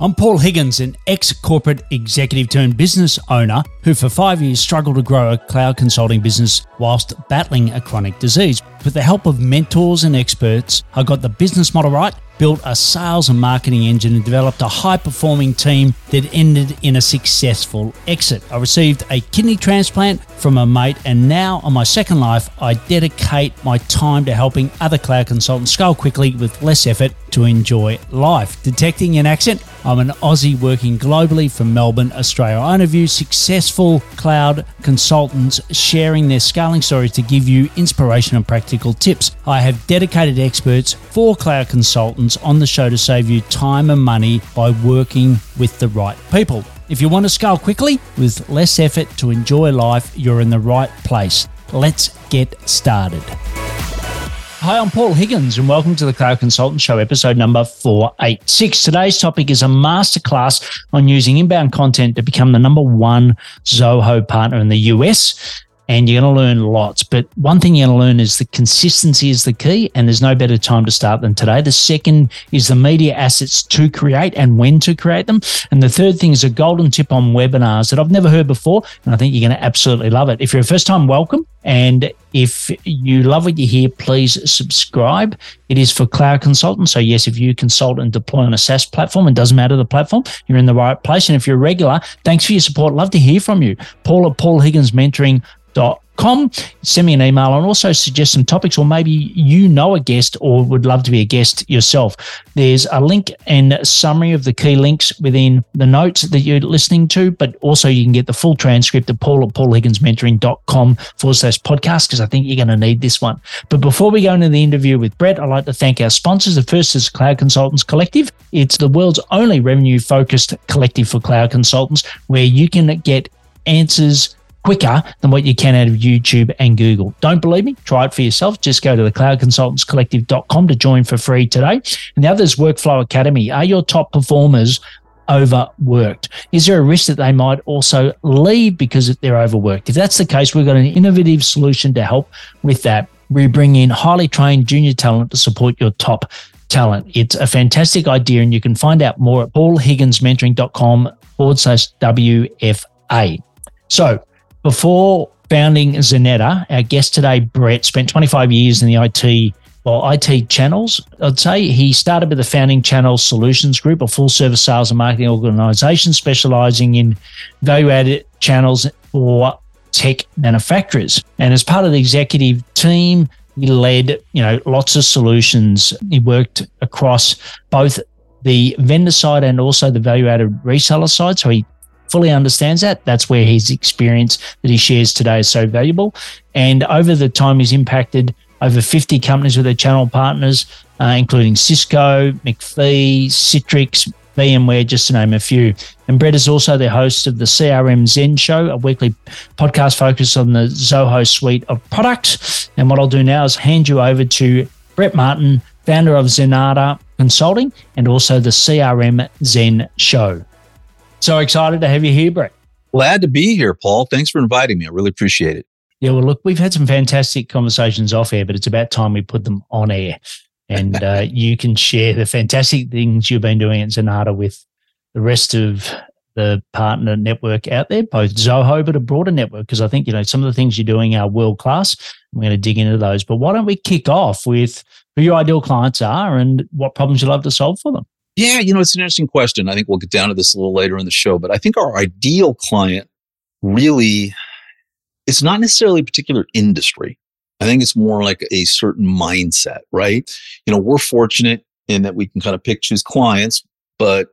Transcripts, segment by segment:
I'm Paul Higgins, an ex corporate executive turned business owner who for five years struggled to grow a cloud consulting business whilst battling a chronic disease. With the help of mentors and experts, I got the business model right built a sales and marketing engine and developed a high performing team that ended in a successful exit. I received a kidney transplant from a mate, and now on my second life, I dedicate my time to helping other cloud consultants scale quickly with less effort to enjoy life. Detecting an accent, I'm an Aussie working globally from Melbourne, Australia. I interview successful cloud consultants sharing their scaling stories to give you inspiration and practical tips. I have dedicated experts for cloud consultants on the show to save you time and money by working with the right people. If you want to scale quickly with less effort to enjoy life, you're in the right place. Let's get started. Hi, I'm Paul Higgins, and welcome to the Cloud Consultant Show, episode number 486. Today's topic is a masterclass on using inbound content to become the number one Zoho partner in the US and you're going to learn lots. But one thing you're going to learn is that consistency is the key, and there's no better time to start than today. The second is the media assets to create and when to create them. And the third thing is a golden tip on webinars that I've never heard before, and I think you're going to absolutely love it. If you're a first time, welcome. And if you love what you hear, please subscribe. It is for cloud consultants. So, yes, if you consult and deploy on a SaaS platform, it doesn't matter the platform, you're in the right place. And if you're a regular, thanks for your support. Love to hear from you. Paul at Paul Higgins Mentoring com. Send me an email and also suggest some topics, or maybe you know a guest or would love to be a guest yourself. There's a link and summary of the key links within the notes that you're listening to, but also you can get the full transcript at paul at paulhigginsmentoring.com forward slash podcast because I think you're going to need this one. But before we go into the interview with Brett, I'd like to thank our sponsors. The first is Cloud Consultants Collective. It's the world's only revenue focused collective for cloud consultants where you can get answers quicker than what you can out of YouTube and Google. Don't believe me? Try it for yourself. Just go to the cloudconsultantscollective.com to join for free today. And the other is Workflow Academy. Are your top performers overworked? Is there a risk that they might also leave because they're overworked? If that's the case, we've got an innovative solution to help with that. We bring in highly trained junior talent to support your top talent. It's a fantastic idea, and you can find out more at paulhigginsmentoring.com forward slash WFA. So, before founding Zenatta, our guest today, Brett, spent 25 years in the IT well, IT channels, I'd say. He started with the Founding Channel Solutions Group, a full service sales and marketing organization specializing in value added channels for tech manufacturers. And as part of the executive team, he led, you know, lots of solutions. He worked across both the vendor side and also the value added reseller side. So he fully understands that. That's where his experience that he shares today is so valuable. And over the time, he's impacted over 50 companies with their channel partners, uh, including Cisco, McAfee, Citrix, VMware, just to name a few. And Brett is also the host of the CRM Zen Show, a weekly podcast focused on the Zoho suite of products. And what I'll do now is hand you over to Brett Martin, founder of Zenatta Consulting, and also the CRM Zen Show. So excited to have you here, Brett. Glad to be here, Paul. Thanks for inviting me. I really appreciate it. Yeah, well, look, we've had some fantastic conversations off air, but it's about time we put them on air. And uh, you can share the fantastic things you've been doing at Zenatta with the rest of the partner network out there, both Zoho, but a broader network, because I think, you know, some of the things you're doing are world class. We're going to dig into those. But why don't we kick off with who your ideal clients are and what problems you love to solve for them? Yeah, you know, it's an interesting question. I think we'll get down to this a little later in the show, but I think our ideal client really, it's not necessarily a particular industry. I think it's more like a certain mindset, right? You know, we're fortunate in that we can kind of pick, choose clients, but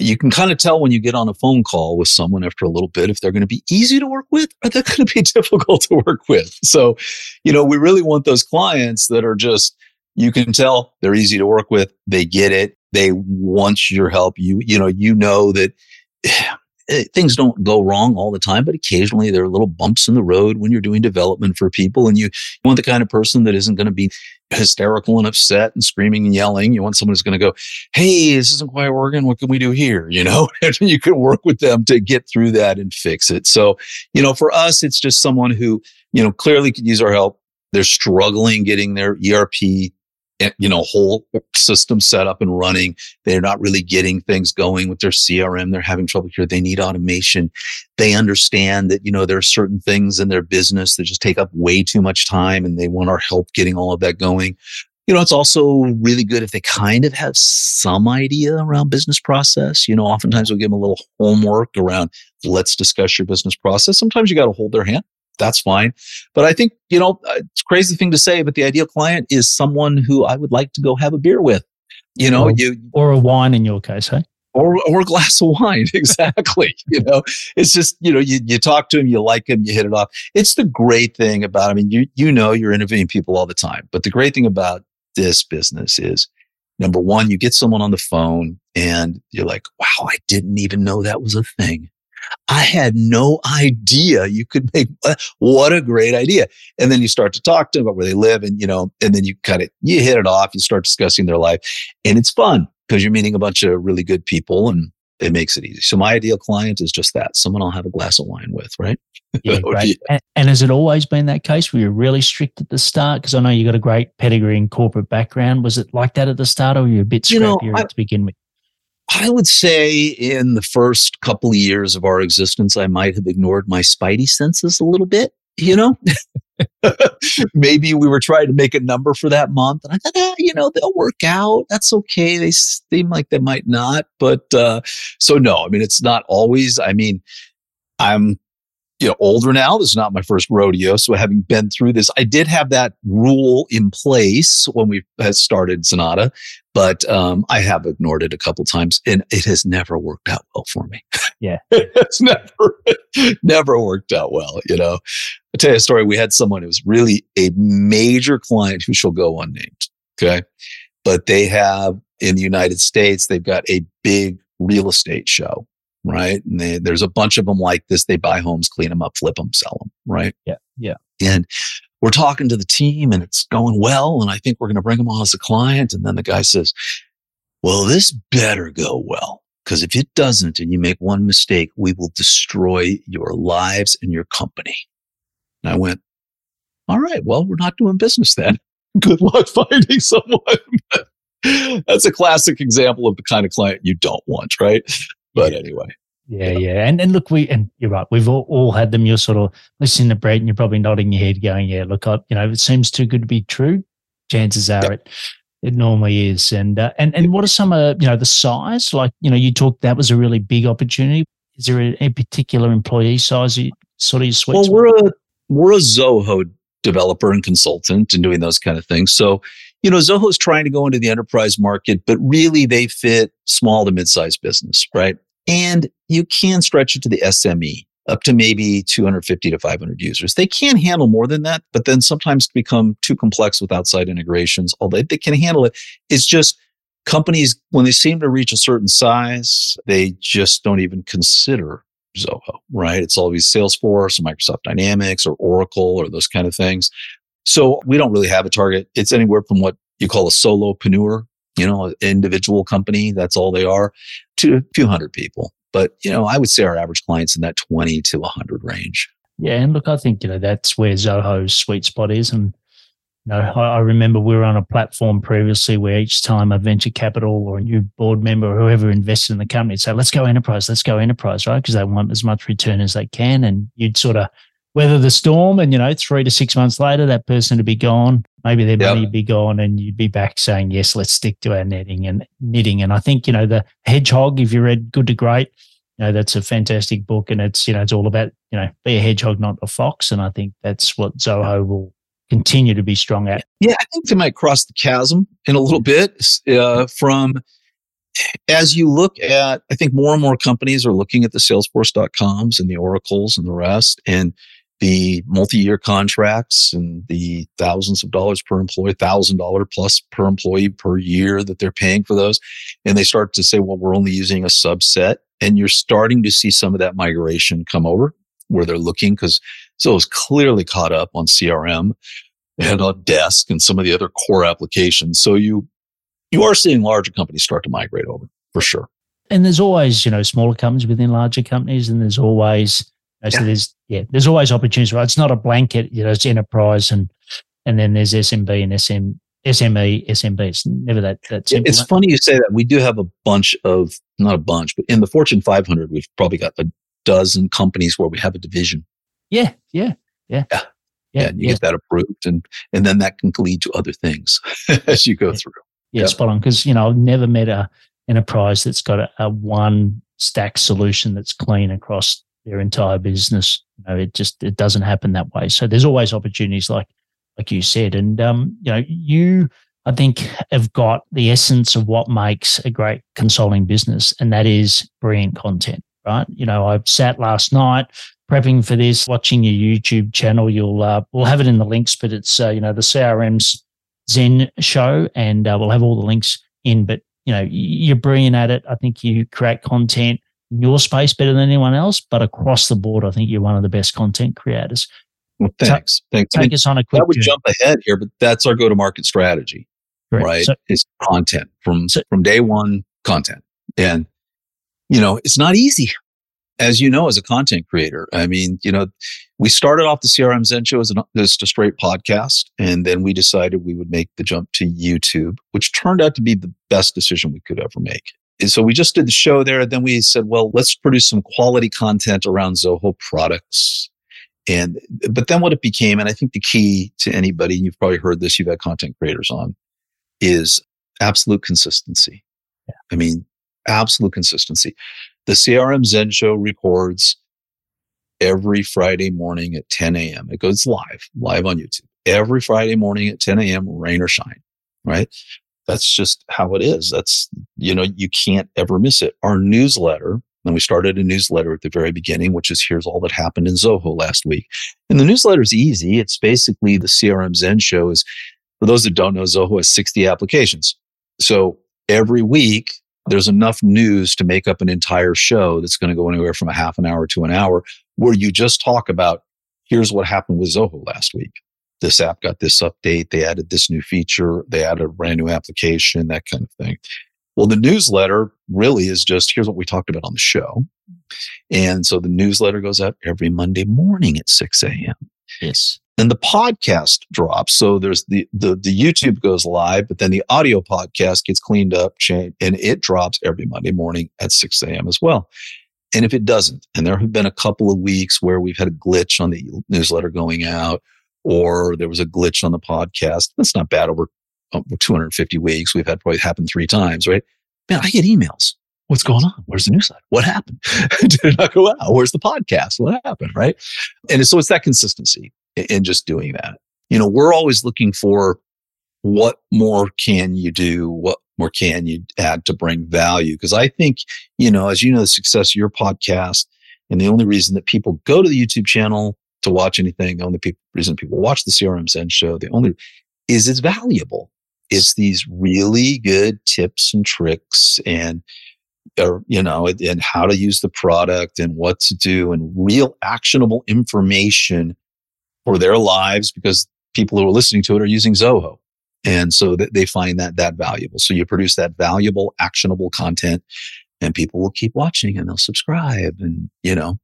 you can kind of tell when you get on a phone call with someone after a little bit if they're going to be easy to work with or they're going to be difficult to work with. So, you know, we really want those clients that are just, you can tell they're easy to work with. They get it they want your help. You, you know, you know that eh, things don't go wrong all the time, but occasionally there are little bumps in the road when you're doing development for people. And you, want the kind of person that isn't going to be hysterical and upset and screaming and yelling. You want someone who's going to go, Hey, this isn't quite working. What can we do here? You know, you can work with them to get through that and fix it. So, you know, for us, it's just someone who, you know, clearly could use our help. They're struggling getting their ERP Eh, you know, whole system set up and running. They're not really getting things going with their CRM. They're having trouble here. They need automation. They understand that, you know, there are certain things in their business that just take up way too much time and they want our help getting all of that going. You know, it's also really good if they kind of have some idea around business process. You know, oftentimes we'll give them a little homework around let's discuss your business process. Sometimes you got to hold their hand that's fine. But I think, you know, uh, it's crazy thing to say, but the ideal client is someone who I would like to go have a beer with. You know, or, you or a wine in your case, hey? Or, or a glass of wine. Exactly. you know, it's just, you know, you, you talk to him, you like him, you hit it off. It's the great thing about, I mean, you, you know, you're interviewing people all the time, but the great thing about this business is number one, you get someone on the phone and you're like, wow, I didn't even know that was a thing. I had no idea you could make what a great idea. And then you start to talk to them about where they live and, you know, and then you kind of, you hit it off, you start discussing their life and it's fun because you're meeting a bunch of really good people and it makes it easy. So my ideal client is just that someone I'll have a glass of wine with, right? Yeah, oh, great. And, and, has it always been that case? Were you're really strict at the start? Because I know you got a great pedigree and corporate background. Was it like that at the start, or were you a bit scrappier you know, I, to begin with? I would say in the first couple of years of our existence, I might have ignored my spidey senses a little bit, you know? Maybe we were trying to make a number for that month. And I thought, ah, you know, they'll work out. That's okay. They seem like they might not. But uh, so, no, I mean, it's not always. I mean, I'm you know older now. This is not my first rodeo so having been through this i did have that rule in place when we had started Zenatta but um, i have ignored it a couple times and it has never worked out well for me. Yeah. It's never never worked out well you know? I'll tell you a story. We had someone who was really a major client who shall go unnamed okay? But they have in the united states they've got a big real estate show right? And they, there's a bunch of them like this. They buy homes, clean them up, flip them, sell them, right? Yeah, yeah. And we're talking to the team, and it's going well. And I think we're going to bring them on as a client. And then the guy says, "Well, this better go well." Because if it doesn't and you make one mistake, we will destroy your lives and your company. And I went, all right, well, we're not doing business then. Good luck finding someone. That's a classic example of the kind of client you don't want, right? But yeah. anyway. Yeah, yeah. And and look, we and you're right, we've all, all had them. You're sort of listening to Brett and you're probably nodding your head, going, Yeah, look, I, you know, if it seems too good to be true, chances are yep. it it normally is. And uh, and and what are some of you know the size? Like, you know, you talked that was a really big opportunity. Is there a, a particular employee size you sort of sweet? Well, we're a we're a Zoho developer and consultant and doing those kind of things. So you know, Zoho's trying to go into the enterprise market, but really they fit small to mid-sized business, right? And you can stretch it to the SME up to maybe 250 to 500 users. They can handle more than that, but then sometimes become too complex with outside integrations. Although they can handle it, it's just companies, when they seem to reach a certain size, they just don't even consider Zoho, right? It's always Salesforce or Microsoft Dynamics or Oracle or those kind of things. So we don't really have a target. It's anywhere from what you call a solopreneur, you know, individual company. That's all they are to a few hundred people. But, you know, I would say our average client's in that 20 to 100 range. Yeah. And look, I think, you know, that's where Zoho's sweet spot is. And, you know, I, remember we were on a platform previously where each time a venture capital or a new board member or whoever invested in the company would say, let's go enterprise, let's go enterprise, right? Because they want as much return as they can. And you'd sort of weather the storm and, you know, three to six months later, that person to be gone maybe their yep. money would be gone and you'd be back saying, yes, let's stick to our netting and knitting. And I think, you know, the hedgehog, if you read Good to Great, you know, that's a fantastic book and it's, you know, it's all about, you know, be a hedgehog, not a fox. And I think that's what Zoho will continue to be strong at. Yeah, I think they might cross the chasm in a little bit uh, from as you look at, I think more and more companies are looking at the Salesforce.coms and the Oracles and the rest. And the multi-year contracts and the thousands of dollars per employee, thousand dollar plus per employee per year that they're paying for those. And they start to say, well, we're only using a subset. And you're starting to see some of that migration come over where they're looking because so it's clearly caught up on CRM and on desk and some of the other core applications. So you, you are seeing larger companies start to migrate over for sure. And there's always, you know, smaller companies within larger companies and there's always know, yeah. So there's yeah, there's always opportunities, right? It's not a blanket, you know, it's enterprise and and then there's SMB and SM SME, SMB. It's never that that simple. It's funny you say that. We do have a bunch of not a bunch, but in the Fortune 500, we've probably got a dozen companies where we have a division. Yeah, yeah, yeah. Yeah. Yeah, you yeah. get that approved, and and then that can lead to other things as you go through. Yeah, yeah. spot on. Because you know, I've never met a enterprise that's got a, a, one stack solution that's clean across their entire business. You know, it just it doesn't happen that way. So there's always opportunities like like you said, and um, you know, you I think have got the essence of what makes a great consulting business, and that is brilliant content. Right? You know, I sat last night prepping for this, watching your YouTube channel. You'll uh, we'll have it in the links, but it's uh, you know the CRM's Zen show, and uh, we'll have all the links in. But you know you're brilliant at it. I think you create content your space better than anyone else, but across the board, I think you're one of the best content creators. Well, thanks. thanks. Take us on a quick. That would journey. jump ahead here, but that's our go-to-market strategy, Correct. right? So, it's content from so, from day one. Content, and you know it's not easy as you know, as a content creator, I mean, you know, we started off the CRM Zen show as, an, as a straight podcast, and then we decided we would make the jump to YouTube, which turned out to be the best decision we could ever make. And so we just did the show there. Then we said, well, let's produce some quality content around Zoho products. And, but then what it became, and I think the key to anybody, and you've probably heard this, you've had content creators on, is absolute consistency. Yeah. I mean, absolute consistency. The CRM Zen show records every Friday morning at 10 a.m. It goes live, live on YouTube. Every Friday morning at 10 a.m., rain or shine, right? That's just how it is. That's, you know, you can't ever miss it. Our newsletter, and we started a newsletter at the very beginning, which is here's all that happened in Zoho last week. And the newsletter is easy. It's basically the CRM Zen show is, for those that don't know, Zoho has 60 applications. So every week there's enough news to make up an entire show that's going to go anywhere from a half an hour to an hour where you just talk about here's what happened with Zoho last week. This app got this update. They added this new feature. They added a brand new application, that kind of thing. Well, the newsletter really is just here's what we talked about on the show. And so the newsletter goes out every Monday morning at 6 a.m. Yes and the podcast drops. So there's the, the, the YouTube goes live, but then the audio podcast gets cleaned up, changed, and it drops every Monday morning at 6 a.m. as well. And if it doesn't, and there have been a couple of weeks where we've had a glitch on the newsletter going out, or there was a glitch on the podcast, that's not bad over, um, over 250 weeks. We've had probably happen three times, right? Man, I get emails. What's going on? Where's the newsletter? What happened? Did it not go out? Where's the podcast? What happened? Right. And so it's that consistency in just doing that. You know, we're always looking for what more can you do? What more can you add to bring value? Because I think, you know, as you know, the success of your podcast and the only reason that people go to the YouTube channel to watch anything, the only people, reason people watch the CRM Zen show, the only is it's valuable. It's these really good tips and tricks and or, you know, and how to use the product and what to do and real actionable information for their lives because people who are listening to it are using Zoho. And so they find that that valuable. So you produce that valuable, actionable content and people will keep watching and they'll subscribe and, you know,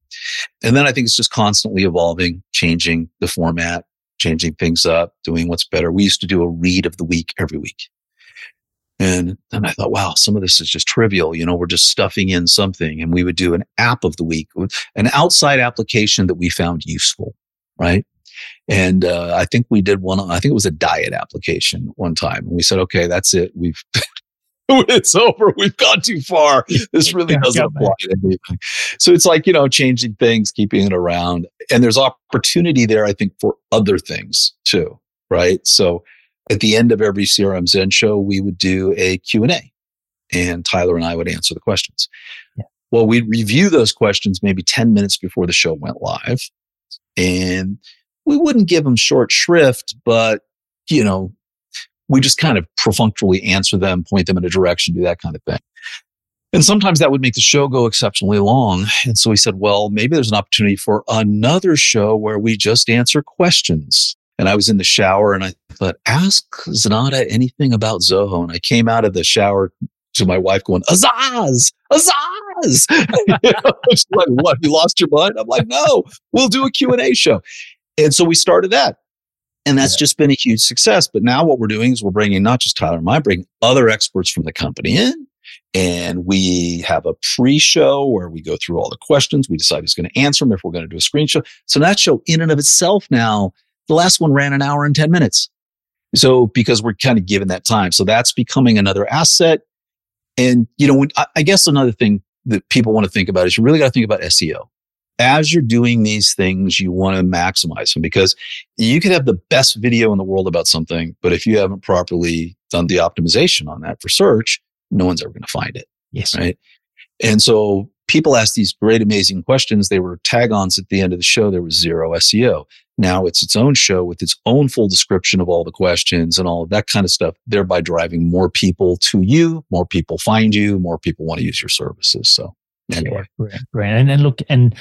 and then I think it's just constantly evolving, changing the format, changing things up, doing what's better. We used to do a read of the week every week. And then I thought, wow, some of this is just trivial. You know, we're just stuffing in something. And we would do an app of the week, an outside application that we found useful, right? And uh, I think we did one. I think it was a diet application one time. And we said, okay, that's it. We've it's over. We've gone too far. This really doesn't apply to anything. So it's like, you know, changing things, keeping it around. And there's opportunity there, I think, for other things too. Right. So at the end of every CRM Zen show, we would do a Q&A and Tyler and I would answer the questions. Yeah. Well, we'd review those questions maybe 10 minutes before the show went live. And we wouldn't give them short shrift, but, you know, we just kind of perfunctorily answer them, point them in a direction, do that kind of thing. And sometimes that would make the show go exceptionally long. And so we said, well, maybe there's an opportunity for another show where we just answer questions. And I was in the shower and I thought, ask Zenatta anything about Zoho. And I came out of the shower to my wife going, Azaz, Azaz. she's like, what, you lost your mind? I'm like, no, we'll do a Q&A show. And so we started that. And that's yeah. just been a huge success. But now what we're doing is we're bringing not just Tyler and I, bring other experts from the company in. And we have a pre-show where we go through all the questions. We decide who's going to answer them if we're going to do a screen show. So that show in and of itself now, the last one ran an hour and 10 minutes. So because we're kind of given that time. So that's becoming another asset. And, you know, when, I guess another thing that people want to think about is you really got to think about SEO. As you're doing these things, you want to maximize them because you could have the best video in the world about something, but if you haven't properly done the optimization on that for search, no one's ever going to find it. Yes. Right. And so people ask these great, amazing questions. They were tag ons at the end of the show. There was zero SEO. Now it's its own show with its own full description of all the questions and all of that kind of stuff, thereby driving more people to you, more people find you, more people want to use your services. So anyway. Yeah, great, And, and look, and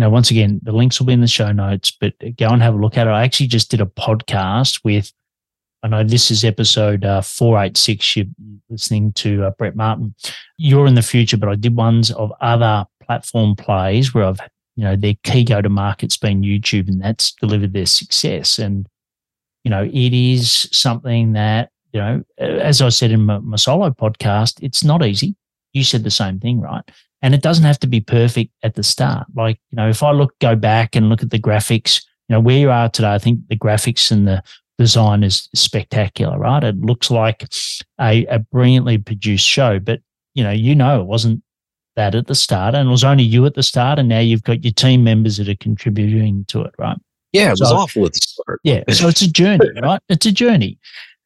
know, once again, the links will be in the show notes, but go and have a look at it. I actually just did a podcast with, I know this is episode uh, 486. You're listening to uh, Brett Martin. You're in the future, but I did ones of other platform plays where I've you know, their key go to market's been YouTube and that's delivered their success. And, you know, it is something that, you know, as I said in my, my solo podcast, it's not easy. You said the same thing, right? And it doesn't have to be perfect at the start. Like, you know, if I look, go back and look at the graphics, you know, where you are today, I think the graphics and the design is spectacular, right? It looks like a, a brilliantly produced show, but you know, you know, it wasn't that at the start, and it was only you at the start, and now you've got your team members that are contributing to it, right? Yeah, it was awful at the start. Yeah, so it's a journey, right? It's a journey.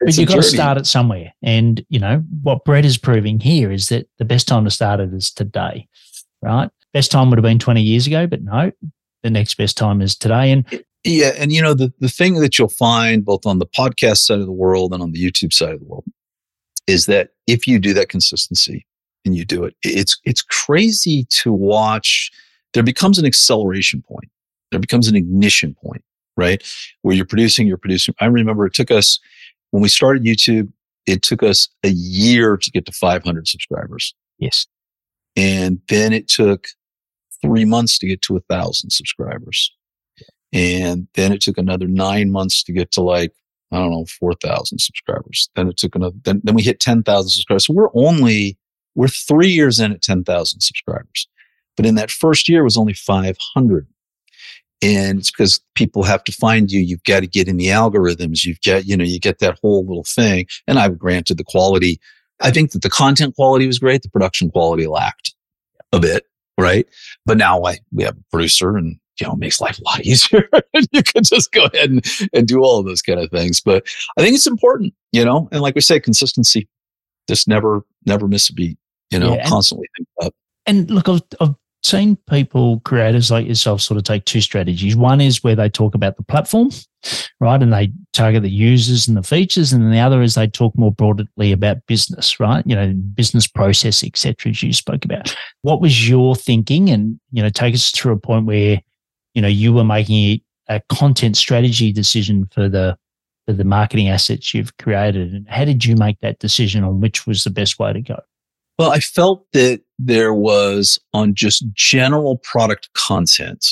But you've got to start it somewhere. And, you know, what Brett is proving here is that the best time to start it is today, right? Best time would have been 20 years ago, but no, the next best time is today. And yeah, and you know, the, the thing that you'll find both on the podcast side of the world and on the YouTube side of the world is that if you do that consistency, and you do it. It's, it's crazy to watch. There becomes an acceleration point. There becomes an ignition point, right? Where you're producing, you're producing. I remember it took us, when we started YouTube, it took us a year to get to 500 subscribers. Yes. And then it took three months to get to a thousand subscribers. And then it took another nine months to get to like, I don't know, 4,000 subscribers. Then it took another, then, then we hit 10,000 subscribers. So we're only we're three years in at 10,000 subscribers. But in that first year was only 500. And it's because people have to find you. You've got to get in the algorithms. You've got, you know, you get that whole little thing. And I've granted the quality. I think that the content quality was great. The production quality lacked a bit. Right. But now I, we have a producer and, you know, makes life a lot easier. you can just go ahead and, and do all of those kind of things. But I think it's important, you know, and like we say, consistency, just never, never miss a beat you know, yeah, constantly think about. And look, I've, I've seen people, creators like yourself, sort of take two strategies. One is where they talk about the platform, right? And they target the users and the features. And then the other is they talk more broadly about business, right? You know, business process, etc. as you spoke about. What was your thinking? And, you know, take us through a point where, you know, you were making a content strategy decision for the for the marketing assets you've created. And how did you make that decision on which was the best way to go? Well, I felt that there was on just general product content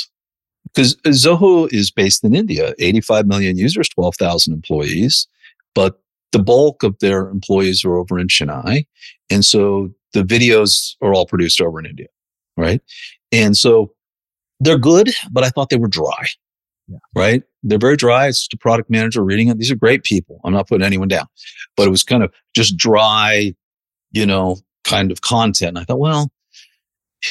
because Zoho is based in India, 85 million users, 12,000 employees, but the bulk of their employees are over in Chennai. And so the videos are all produced over in India, right? And so they're good, but I thought they were dry, yeah. right? They're very dry. It's just a product manager reading it. These are great people. I'm not putting anyone down, but it was kind of just dry, you know, kind of content. I thought, well,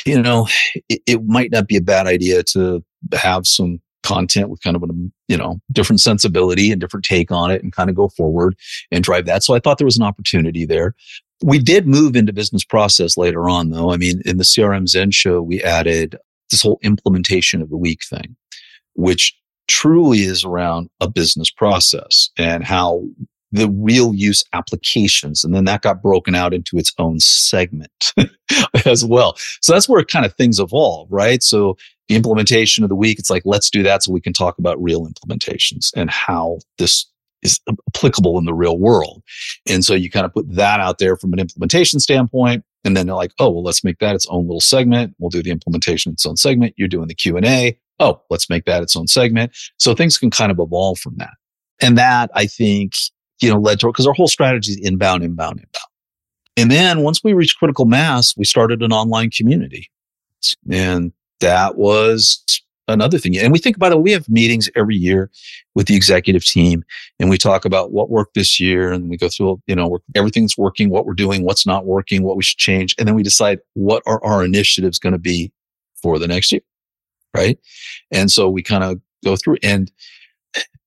you know, it, it, might not be a bad idea to have some content with kind of a, you know, different sensibility and different take on it and kind of go forward and drive that. So I thought there was an opportunity there. We did move into business process later on though. I mean, in the CRM Zen show, we added this whole implementation of the week thing, which truly is around a business process and how the real use applications. And then that got broken out into its own segment as well. So that's where kind of things evolve, right? So the implementation of the week, it's like, let's do that so we can talk about real implementations and how this is applicable in the real world. And so you kind of put that out there from an implementation standpoint. And then they're like, oh, well, let's make that its own little segment. We'll do the implementation its own segment. You're doing the Q and A. Oh, let's make that its own segment. So things can kind of evolve from that. And that I think, you know, led to, it because our whole strategy is inbound, inbound, inbound. And then once we reached critical mass, we started an online community. And that was another thing. And we think, the way, we have meetings every year with the executive team and we talk about what worked this year and we go through, you know, everything's working, what we're doing, what's not working, what we should change. And then we decide what are our initiatives going to be for the next year. Right. And so we kind of go through and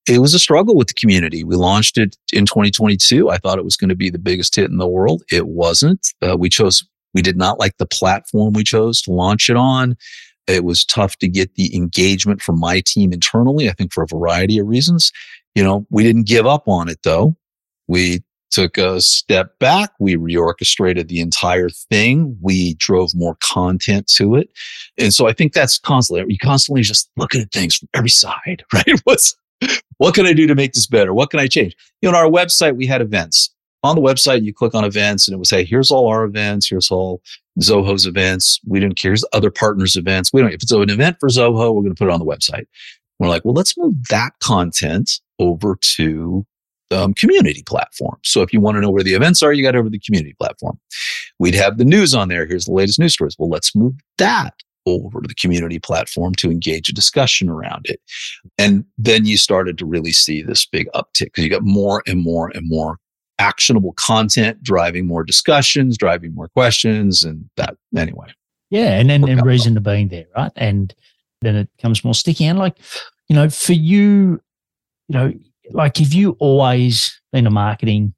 it was a struggle with the community. We launched it in 2022. I thought it was going to be the biggest hit in the world. It wasn't. Uh, we chose, we did not like the platform we chose to launch it on. It was tough to get the engagement from my team internally, I think for a variety of reasons. You know, we didn't give up on it though. We took a step back. We reorchestrated the entire thing. We drove more content to it. And so I think that's constantly, you constantly just looking at things from every side, right? What's, what can I do to make this better? What can I change? You know, on our website, we had events. On the website, you click on events and it would say, here's all our events. Here's all Zoho's events. We didn't care. Here's other partners' events. We don't, if it's an event for Zoho, we're going to put it on the website. We're like, well, let's move that content over to um, community platform. So if you want to know where the events are, you got over the community platform. We'd have the news on there. Here's the latest news stories. Well, let's move that over to the community platform to engage a discussion around it. And then you started to really see this big uptick because you got more and more and more actionable content driving more discussions, driving more questions, and that anyway. Yeah, and then and reason to being there, right? And then it becomes more sticky. And like, you know, for you, you know, like have you always been a marketing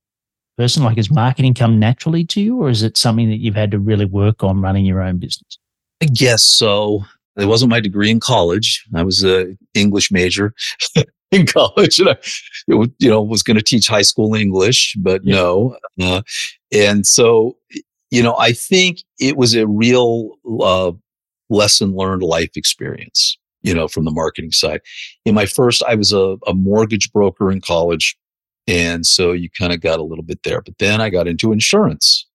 person? Like has marketing come naturally to you, or is it something that you've had to really work on running your own business? I guess so. It wasn't my degree in college. I was a English major in college, and I, you know, was going to teach high school English, but yeah. no. Uh, and so, you know, I think it was a real uh, lesson learned life experience. You know, from the marketing side. In my first, I was a, a mortgage broker in college, and so you kind of got a little bit there. But then I got into insurance,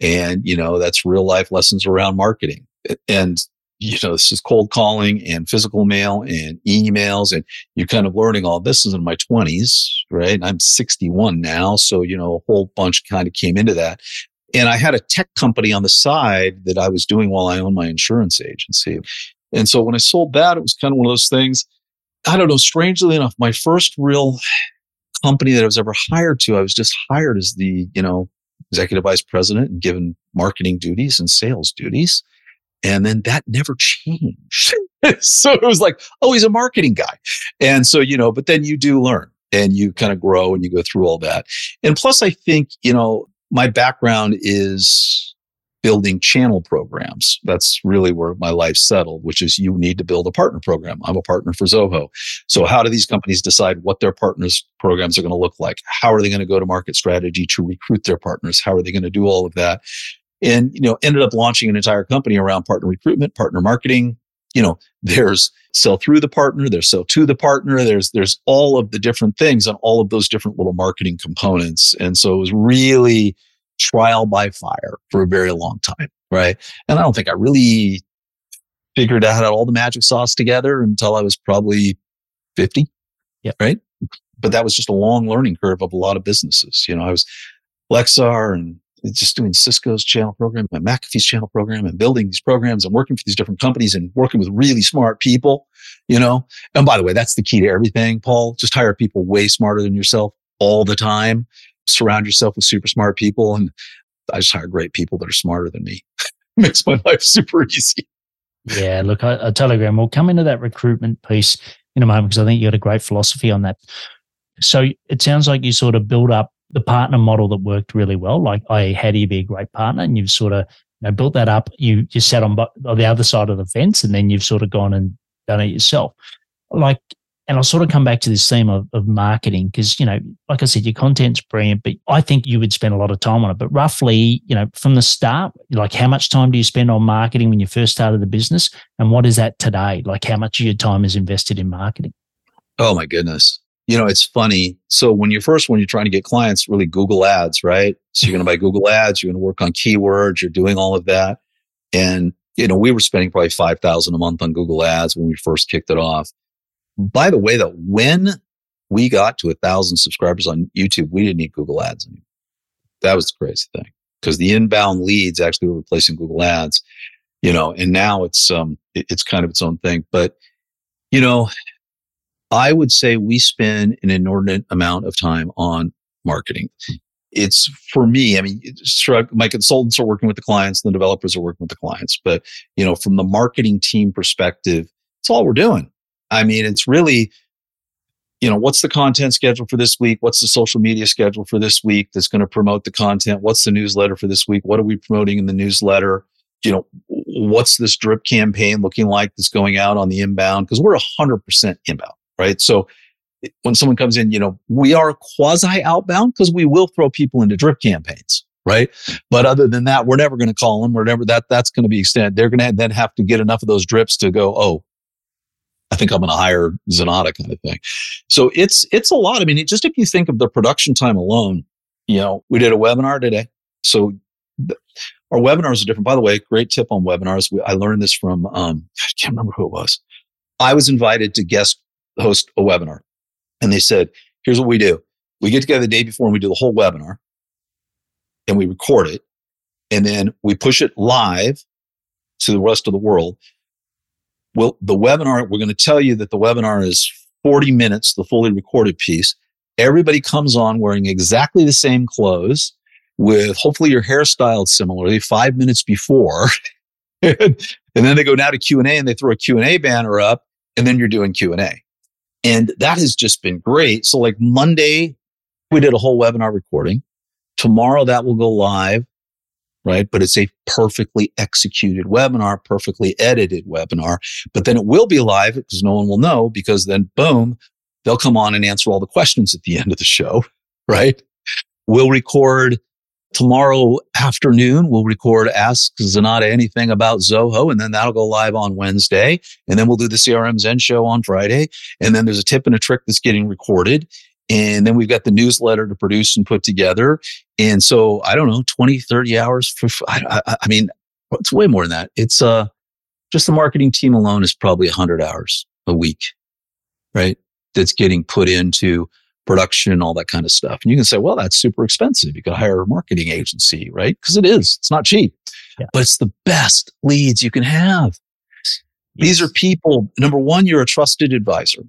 and you know, that's real life lessons around marketing and you know, this is cold calling and physical mail and emails. And you're kind of learning all this is in my twenties, right? I'm 61 now. So, you know, a whole bunch kind of came into that. And I had a tech company on the side that I was doing while I owned my insurance agency. And so when I sold that, it was kind of one of those things. I don't know, strangely enough, my first real company that I was ever hired to, I was just hired as the, you know, executive vice president and given marketing duties and sales duties. And then that never changed. so it was like, oh, he's a marketing guy. And so, you know, but then you do learn and you kind of grow and you go through all that. And plus, I think, you know, my background is building channel programs. That's really where my life settled, which is you need to build a partner program. I'm a partner for Zoho. So how do these companies decide what their partners programs are going to look like? How are they going to go to market strategy to recruit their partners? How are they going to do all of that? And you know ended up launching an entire company around partner recruitment partner marketing. You know there's sell through the partner there's sell to the partner there's there's all of the different things and all of those different little marketing components. And so it was really trial by fire for a very long time right? And i don't think i really figured out all the magic sauce together until i was probably 50 yeah right? But that was just a long learning curve of a lot of businesses. You know i was lexar and just doing Cisco's channel program, and McAfee's channel program, and building these programs and working for these different companies and working with really smart people, you know. And by the way, that's the key to everything, Paul. Just hire people way smarter than yourself all the time. Surround yourself with super smart people. And I just hire great people that are smarter than me. Makes my life super easy. Yeah, look, totally agree. And we'll come into that recruitment piece in a moment because I think you got a great philosophy on that. So it sounds like you sort of build up the partner model that worked really well. Like, I, how do you be a great partner? And you've sort of you know, built that up. You you sat on, on the other side of the fence, and then you've sort of gone and done it yourself. Like, and I'll sort of come back to this theme of, of marketing because you know, like I said, your content's brilliant, but I think you would spend a lot of time on it. But roughly, you know, from the start, like how much time do you spend on marketing when you first started the business, and what is that today? Like, how much of your time is invested in marketing? Oh my goodness you know, it's funny. So when you're first, when you're trying to get clients, really Google ads, right? So you're going to buy Google ads, you're going to work on keywords, you're doing all of that. And, you know, we were spending probably 5,000 a month on Google ads when we first kicked it off. By the way, though, when we got to a thousand subscribers on YouTube, we didn't need Google ads anymore. That was the crazy thing because the inbound leads actually were replacing Google ads, you know, and now it's, um, it, it's kind of its own thing. But, you know, I would say we spend an inordinate amount of time on marketing. It's for me, I mean, my consultants are working with the clients, the developers are working with the clients, but you know, from the marketing team perspective, it's all we're doing. I mean, it's really, you know, what's the content schedule for this week? What's the social media schedule for this week that's going to promote the content? What's the newsletter for this week? What are we promoting in the newsletter? You know, what's this drip campaign looking like that's going out on the inbound? Because we're 100% inbound right? So when someone comes in, you know, we are quasi outbound because we will throw people into drip campaigns, right? But other than that, we're never going to call them. We're never that that's going to be extended. They're going to then have to get enough of those drips to go, oh, I think I'm going to hire Zenatta kind of thing. So it's it's a lot. I mean, just if you think of the production time alone, you know, we did a webinar today. So th- our webinars are different. By the way, great tip on webinars. We, I learned this from um, I can't remember who it was. I was invited to guest host a webinar. And they said, here's what we do. We get together the day before and we do the whole webinar and we record it. And then we push it live to the rest of the world. Well, the webinar, we're going to tell you that the webinar is 40 minutes, the fully recorded piece. Everybody comes on wearing exactly the same clothes with hopefully your hairstyle similarly five minutes before. and then they go now to Q&A and they throw a Q&A banner up and then you're doing Q&A. And that has just been great. So like Monday, we did a whole webinar recording. Tomorrow that will go live, right? But it's a perfectly executed webinar, perfectly edited webinar. But then it will be live because no one will know because then boom, they'll come on and answer all the questions at the end of the show, right? We'll record tomorrow afternoon, we'll record Ask Zenatta anything about Zoho, and then that'll go live on Wednesday. And then we'll do the CRM Zen show on Friday. And then there's a tip and a trick that's getting recorded. And then we've got the newsletter to produce and put together. And so I don't know, 20, 30 hours for, I, I, I mean, it's way more than that. It's, uh, just the marketing team alone is probably 100 hours a week, right? That's getting put into production, all that kind of stuff. And you can say, well, that's super expensive. You could hire a marketing agency, right? Because it is. It's not cheap, yeah. but it's the best leads you can have. Yes. These are people, number one, you're a trusted advisor.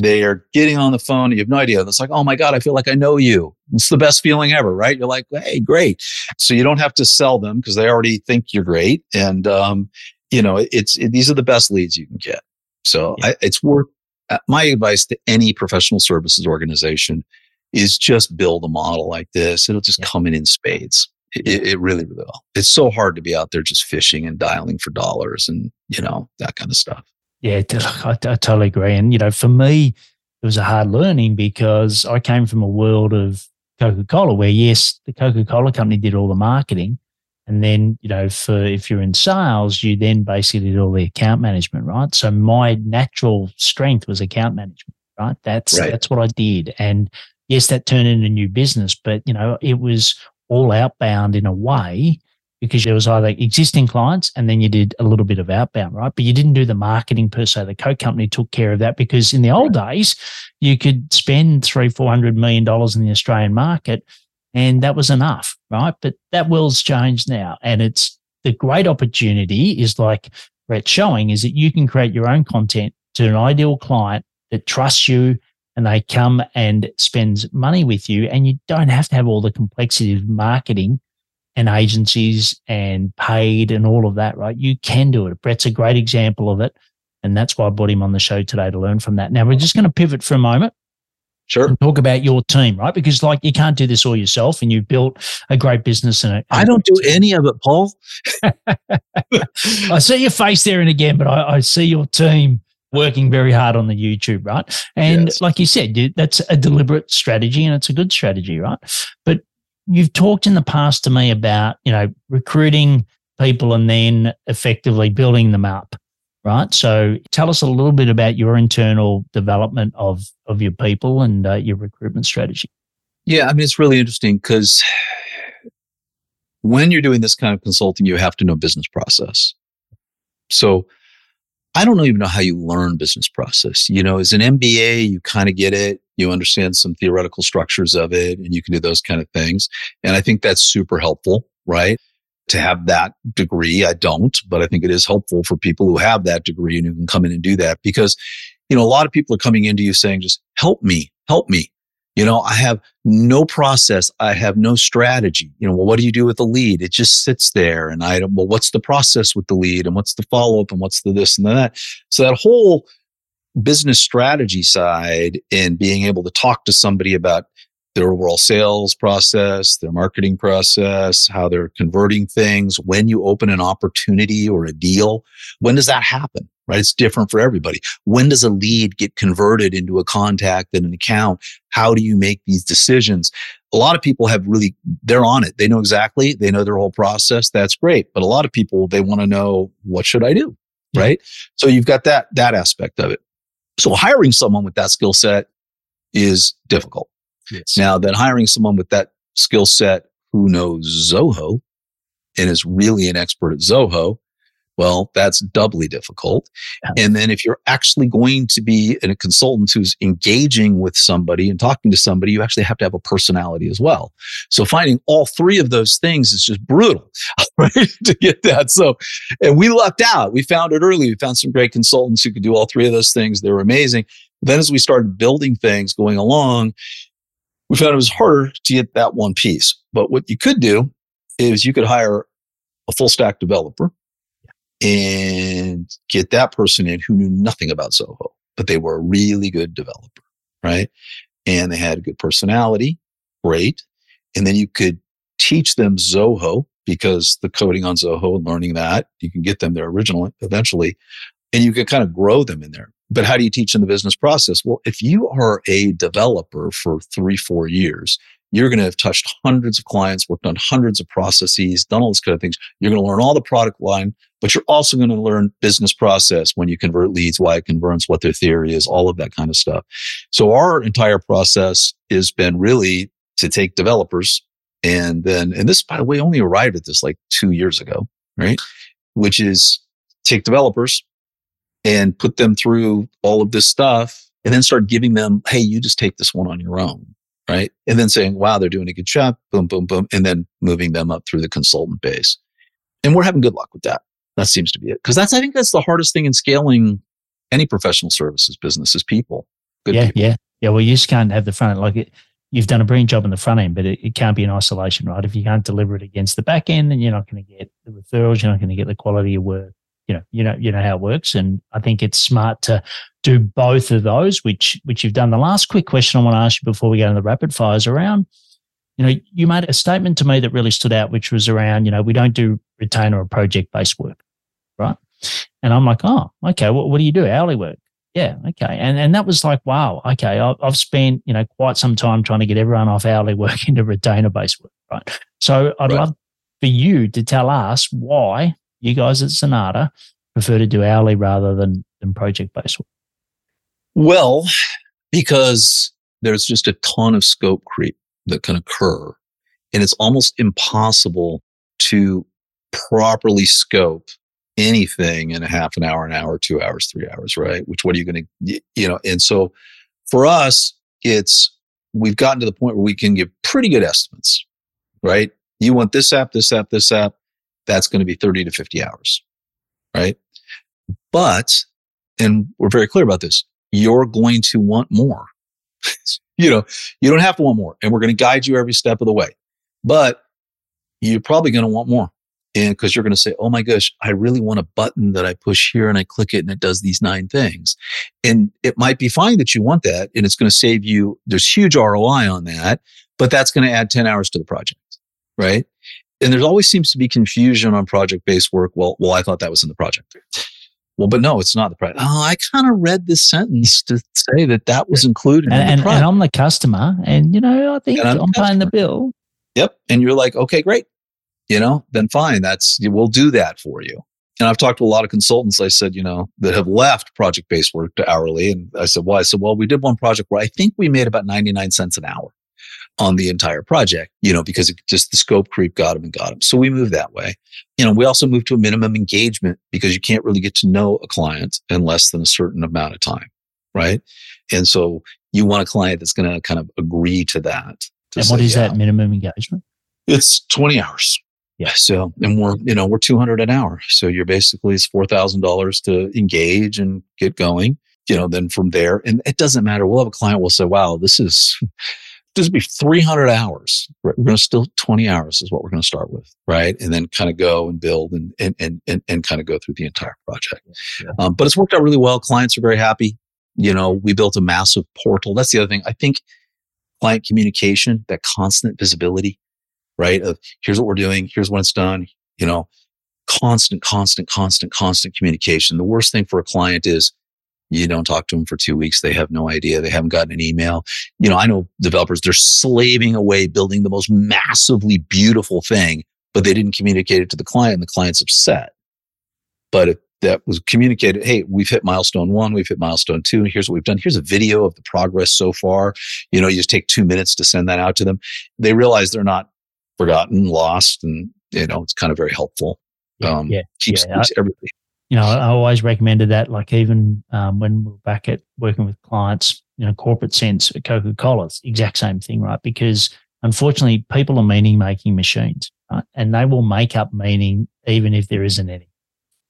They are getting on the phone. You have no idea. It's like, oh my God, I feel like I know you. It's the best feeling ever, right? You're like, hey, great. So you don't have to sell them because they already think you're great. And, um, you know, it's, it, these are the best leads you can get. So yeah. I, it's worth Uh, my advice to any professional services organization is just build a model like this. It'll just come in in spades. It, it, really will. It's so hard to be out there just fishing and dialing for dollars and, you know, that kind of stuff. Yeah, I, I totally agree. And, you know, for me, it was a hard learning because I came from a world of Coca Cola where, yes, the Coca Cola company did all the marketing, and then, you know, for if you're in sales, you then basically do all the account management, right? So my natural strength was account management, right? That's right. that's what I did. And yes, that turned into new business, but you know, it was all outbound in a way because there was either existing clients and then you did a little bit of outbound, right? But you didn't do the marketing per se. The Coke company took care of that because in the old days, you could spend three, four hundred million dollars in the Australian market and that was enough, right? But that world's changed now. And it's the great opportunity is like Brett's showing is that you can create your own content to an ideal client that trusts you and they come and spends money with you. And you don't have to have all the complexity of marketing and agencies and paid and all of that, right? You can do it. Brett's a great example of it. And that's why I brought him on the show today to learn from that. Now, we're just going to pivot for a moment Sure. talk about your team, right? Because like you can't do this all yourself and you've built a great business and I don't do any of it, Paul. I see your face there and again, but I, I, see your team working very hard on the YouTube, right? And yes. like you said, that's a deliberate strategy and it's a good strategy, right? But you've talked in the past to me about, you know, recruiting people and then effectively building them up right? So tell us a little bit about your internal development of of your people and uh, your recruitment strategy. Yeah, I mean it's really interesting because when you're doing this kind of consulting, you have to know business process. So I don't even know how you learn business process. You know, as an MBA, you kind of get it. You understand some theoretical structures of it and you can do those kind of things. And I think that's super helpful, right? To have that degree. I don't, but I think it is helpful for people who have that degree and who can come in and do that because, you know, a lot of people are coming into you saying, just help me, help me. You know, I have no process. I have no strategy. You know, well, what do you do with the lead? It just sits there. And I don't, well, what's the process with the lead and what's the follow up and what's the this and the that? So that whole business strategy side and being able to talk to somebody about their overall sales process, their marketing process, how they're converting things, when you open an opportunity or a deal, when does that happen? right? It's different for everybody. When does a lead get converted into a contact and an account? How do you make these decisions? A lot of people have really, they're on it. They know exactly, they know their whole process. That's great. But a lot of people, they want to know, what should I do? Yeah. Right. So you've got that, that aspect of it. So hiring someone with that skill set is difficult. Yes. Now then hiring someone with that skill set who knows Zoho and is really an expert at Zoho well, that's doubly difficult. Yeah. And then if you're actually going to be a consultant who's engaging with somebody and talking to somebody, you actually have to have a personality as well. So finding all three of those things is just brutal, right? to get that. So, and we lucked out. We found it early. We found some great consultants who could do all three of those things. They were amazing. But then as we started building things going along, we found it was harder to get that one piece. But what you could do is you could hire a full stack developer and get that person in who knew nothing about Zoho, but they were a really good developer, right? And they had a good personality, great. And then you could teach them Zoho because the coding on Zoho and learning that, you can get them there originally, eventually, and you can kind of grow them in there. But how do you teach them the business process? Well, if you are a developer for three, four years, you're going to have touched hundreds of clients, worked on hundreds of processes, done all this kind of things. You're going to learn all the product line, but you're also going to learn business process when you convert leads, why it converts, what their theory is, all of that kind of stuff. So our entire process has been really to take developers and then, and this, by the way, only arrived at this like two years ago, right? Which is take developers and put them through all of this stuff and then start giving them, Hey, you just take this one on your own right? And then saying, wow, they're doing a good job, boom, boom, boom, and then moving them up through the consultant base. And we're having good luck with that. That seems to be it. Cause that's, I think that's the hardest thing in scaling any professional services business is people. Good yeah. People. Yeah. Yeah. Well, you just can't have the front end. Like it, you've done a brilliant job in the front end, but it, it can't be in isolation, right? If you can't deliver it against the back end, then you're not going to get the referrals. You're not going to get the quality of work you know, you know, you know how it works. And I think it's smart to do both of those, which which you've done. The last quick question I want to ask you before we go into the rapid fires around, you know, you made a statement to me that really stood out, which was around, you know, we don't do retainer or project based work, right? And I'm like, oh, okay, what, what do you do? Hourly work. Yeah, okay. And and that was like, wow, okay, I've, I've spent, you know, quite some time trying to get everyone off hourly work into retainer based work, right? So I'd right. love for you to tell us why you guys at Zenatta prefer to do hourly rather than, than project based work? Well, because there's just a ton of scope creep that can occur. And it's almost impossible to properly scope anything in a half an hour, an hour, two hours, three hours, right? Which, what are you going to, you know? And so for us, it's, we've gotten to the point where we can give pretty good estimates, right? You want this app, this app, this app that's going to be 30 to 50 hours, right? But, and we're very clear about this, you're going to want more. you know, you don't have to want more and we're going to guide you every step of the way, but you're probably going to want more. And because you're going to say, Oh my gosh, I really want a button that I push here and I click it and it does these nine things. And it might be fine that you want that and it's going to save you. There's huge ROI on that, but that's going to add 10 hours to the project. Right and there always seems to be confusion on project based work. Well, well, I thought that was in the project. Well, but no, it's not the project. Oh, I kind of read this sentence to say that that was included. And, in and, and, I'm the customer, and you know, I think I'm, I'm paying the bill. Yep, and you're like, okay, great. You know, then fine. That's we'll do that for you. And I've talked to a lot of consultants. I said, you know, that have left project based work to hourly, and I said, well, I said, well, we did one project where I think we made about 99 cents an hour on the entire project, you know, because it just the scope creep got him and got him. So we moved that way. You know, we also moved to a minimum engagement because you can't really get to know a client in less than a certain amount of time. Right. And so you want a client that's going to kind of agree to that. To and what is yeah. that minimum engagement? It's 20 hours. Yeah. So, and we're, you know, we're 200 an hour. So you're basically, it's $4,000 to engage and get going, you know, then from there, and it doesn't matter. We'll have a client will say, wow, this is, this would be 300 hours. Right? We're going to still 20 hours is what we're going to start with. Right. And then kind of go and build and, and, and, and, and kind of go through the entire project. Yeah. Um, but it's worked out really well. Clients are very happy. You know, we built a massive portal. That's the other thing. I think client communication, that constant visibility, right? Of here's what we're doing. Here's when it's done. You know, constant, constant, constant, constant communication. The worst thing for a client is you don't talk to them for two weeks. They have no idea. They haven't gotten an email. You know, I know developers, they're slaving away building the most massively beautiful thing, but they didn't communicate it to the client and the client's upset. But if that was communicated, hey, we've hit milestone one, we've hit milestone two, and here's what we've done. Here's a video of the progress so far. You know, you just take two minutes to send that out to them. They realize they're not forgotten, lost, and you know, it's kind of very helpful. Yeah, um, yeah, keeps, yeah. Keeps everything. You know, I always recommended that. Like even um, when we are back at working with clients, you know, corporate sense at Coca Cola, it's exact same thing, right? Because unfortunately, people are meaning making machines, right? And they will make up meaning even if there isn't any,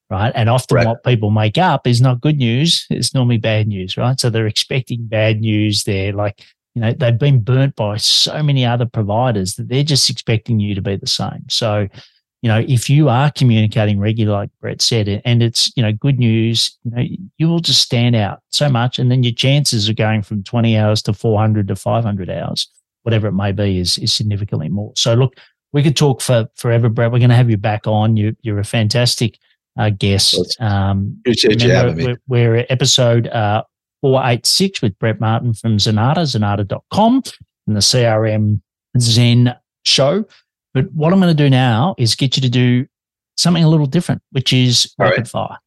right? And often right. what people make up is not good news; it's normally bad news, right? So they're expecting bad news. They're like you know, they've been burnt by so many other providers that they're just expecting you to be the same. So, you know, if you are communicating regularly, like Brett said, and it's, you know, good news, you know, you will just stand out so much. And then your chances of going from 20 hours to 400 to 500 hours, whatever it may be, is, is significantly more. So look, we could talk for forever, Brett. We're going to have you back on. You, you're a fantastic uh, guest. Um, Appreciate you having me. We're, we're episode uh, 486 with Brett Martin from Zenatta, zenatta.com and the CRM Zen show. But what I'm going to do now is get you to do something a little different, which is All rapid right. fire.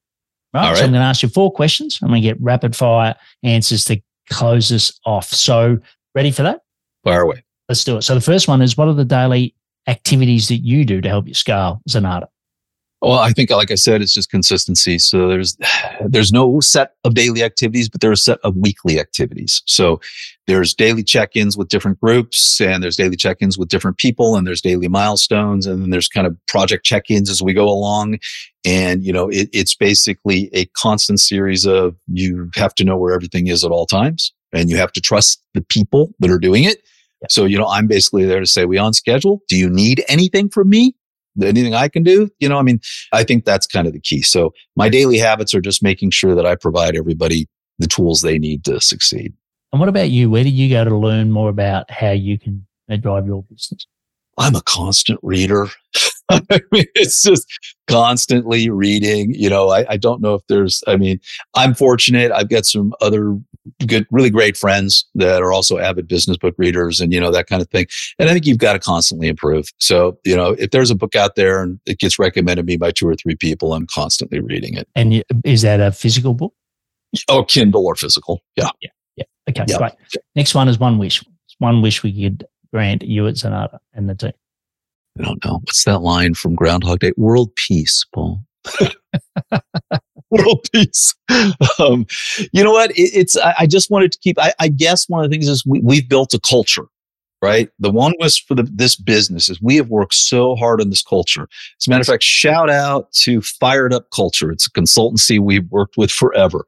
Right? right. So I'm going to ask you four questions. I'm going to get rapid fire answers to close this off. So ready for that? Fire away. Let's do it. So the first one is what are the daily activities that you do to help you scale Zenatta? Well, I think, like I said, it's just consistency. So there's there's no set of daily activities, but there's a set of weekly activities. So there's daily check-ins with different groups, and there's daily check-ins with different people, and there's daily milestones, and then there's kind of project check-ins as we go along. And you know, it, it's basically a constant series of you have to know where everything is at all times, and you have to trust the people that are doing it. So, you know, I'm basically there to say, we on schedule? Do you need anything from me? Anything I can do? You know, I mean, I think that's kind of the key. So my daily habits are just making sure that I provide everybody the tools they need to succeed. And what about you? Where do you go to learn more about how you can uh, drive your business? I'm a constant reader. I mean, it's just constantly reading. You know, I, I don't know if there's, I mean, I'm fortunate. I've got some other good, really great friends that are also avid business book readers and, you know, that kind of thing. And I think you've got to constantly improve. So, you know, if there's a book out there and it gets recommended me by two or three people, I'm constantly reading it. And is that a physical book? Oh, Kindle or physical. Yeah. Yeah. Yeah. Okay. Yeah. Great. Next one is one wish. One wish we could grant you at Zenatta and the team. I don't know. What's that line from Groundhog Day? World peace, Paul. world peace. Um, you know what? It, it's, I, I, just wanted to keep, I, I, guess one of the things is we, we've built a culture, right? The one was for the, this business is we have worked so hard on this culture. As a matter of fact, shout out to Fired Up Culture. It's a consultancy we've worked with forever.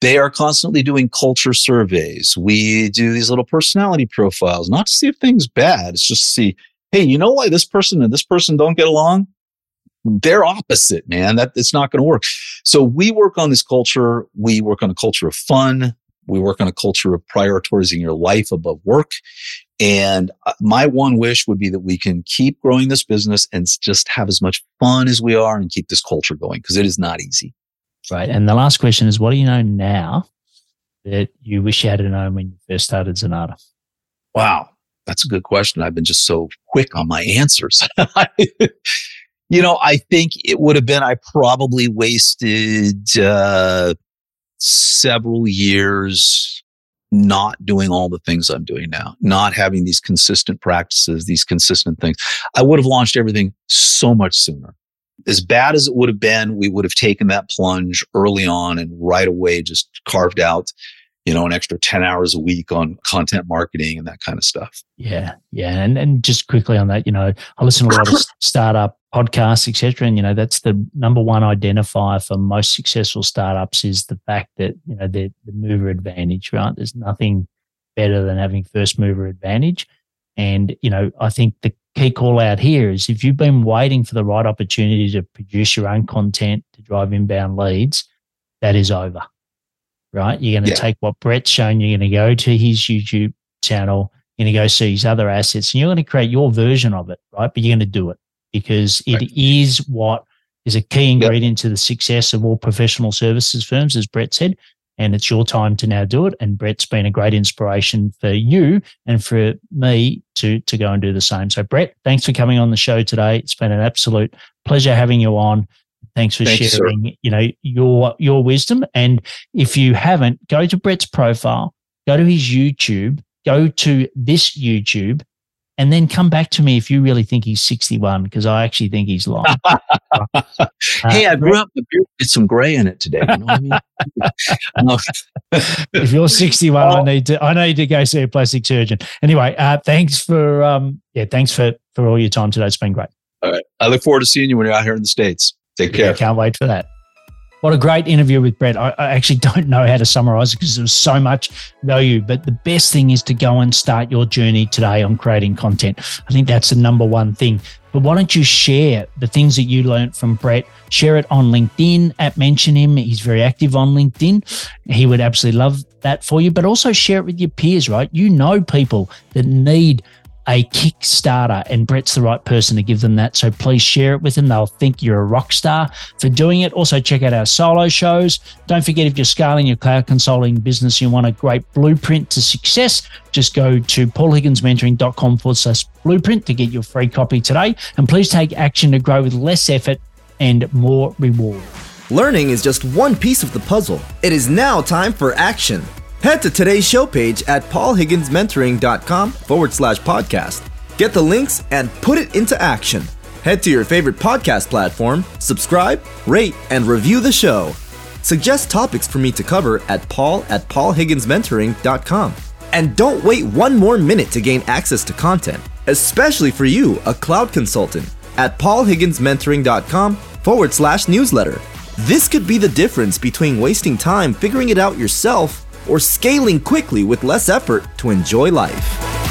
They are constantly doing culture surveys. We do these little personality profiles, not to see if things bad. It's just to see, hey, you know why this person and this person don't get along? they're opposite, man. That it's not going to work. So we work on this culture. We work on a culture of fun. We work on a culture of prioritizing your life above work. And uh, my one wish would be that we can keep growing this business and just have as much fun as we are and keep this culture going because it is not easy. Right. And the last question is what do you know now that you wish you had known when you first started Zenatta? Wow. That's a good question. I've been just so quick on my answers. You know, I think it would have been, I probably wasted uh, several years not doing all the things I'm doing now, not having these consistent practices, these consistent things. I would have launched everything so much sooner. As bad as it would have been, we would have taken that plunge early on and right away just carved out you know, an extra 10 hours a week on content marketing and that kind of stuff. Yeah. Yeah. And, and just quickly on that, you know, I listen to a lot of startup podcasts, etc. And, you know, that's the number one identifier for most successful startups is the fact that, you know, the, the mover advantage, right? There's nothing better than having first mover advantage. And, you know, I think the key call out here is if you've been waiting for the right opportunity to produce your own content to drive inbound leads, that is over right? You're going to yeah. take what Brett's shown, you're going to go to his YouTube channel, you're going to go see his other assets, and you're going to create your version of it, right? But you're going to do it because it right. is what is a key ingredient yep. to the success of all professional services firms, as Brett said. And it's your time to now do it. And Brett's been a great inspiration for you and for me to to go and do the same. So, Brett, thanks for coming on the show today. It's been an absolute pleasure having you on. Thanks for Thanks, sharing, sir. you know, your your wisdom. And if you haven't, go to Brett's profile, go to his YouTube, go to this YouTube, and then come back to me if you really think he's 61, because I actually think he's lying. uh, hey, I grew up with some gray in it today. You know I mean? if you're 61, I need to I need to go see a plastic surgeon. Anyway, uh, thanks for um, yeah, thanks for for all your time today. It's been great. All right. I look forward to seeing you when you're out here in the States. Take care. Yeah, can't wait for that. What a great interview with Brett. I, I actually don't know how to summarize it because there was so much value. But the best thing is to go and start your journey today on creating content. I think that's the number one thing. But why don't you share the things that you learned from Brett? Share it on LinkedIn at Mention Him. He's very active on LinkedIn. He would absolutely love that for you. But also share it with your peers, right? You know people that need a Kickstarter, and Brett's the right person to give them that. So please share it with them. They'll think you're a rock star for doing it. Also, check out our solo shows. Don't forget if you're scaling your cloud consulting business, you want a great blueprint to success, just go to paulhigginsmentoring.com forward slash blueprint to get your free copy today. And please take action to grow with less effort and more reward. Learning is just one piece of the puzzle. It is now time for action. Head to today's show page at paulhigginsmentoring.com forward slash podcast. Get the links and put it into action. Head to your favorite podcast platform, subscribe, rate, and review the show. Suggest topics for me to cover at paul at paulhigginsmentoring.com. And don't wait one more minute to gain access to content, especially for you, a cloud consultant, at paulhigginsmentoring.com forward slash newsletter. This could be the difference between wasting time figuring it out yourself or scaling quickly with less effort to enjoy life.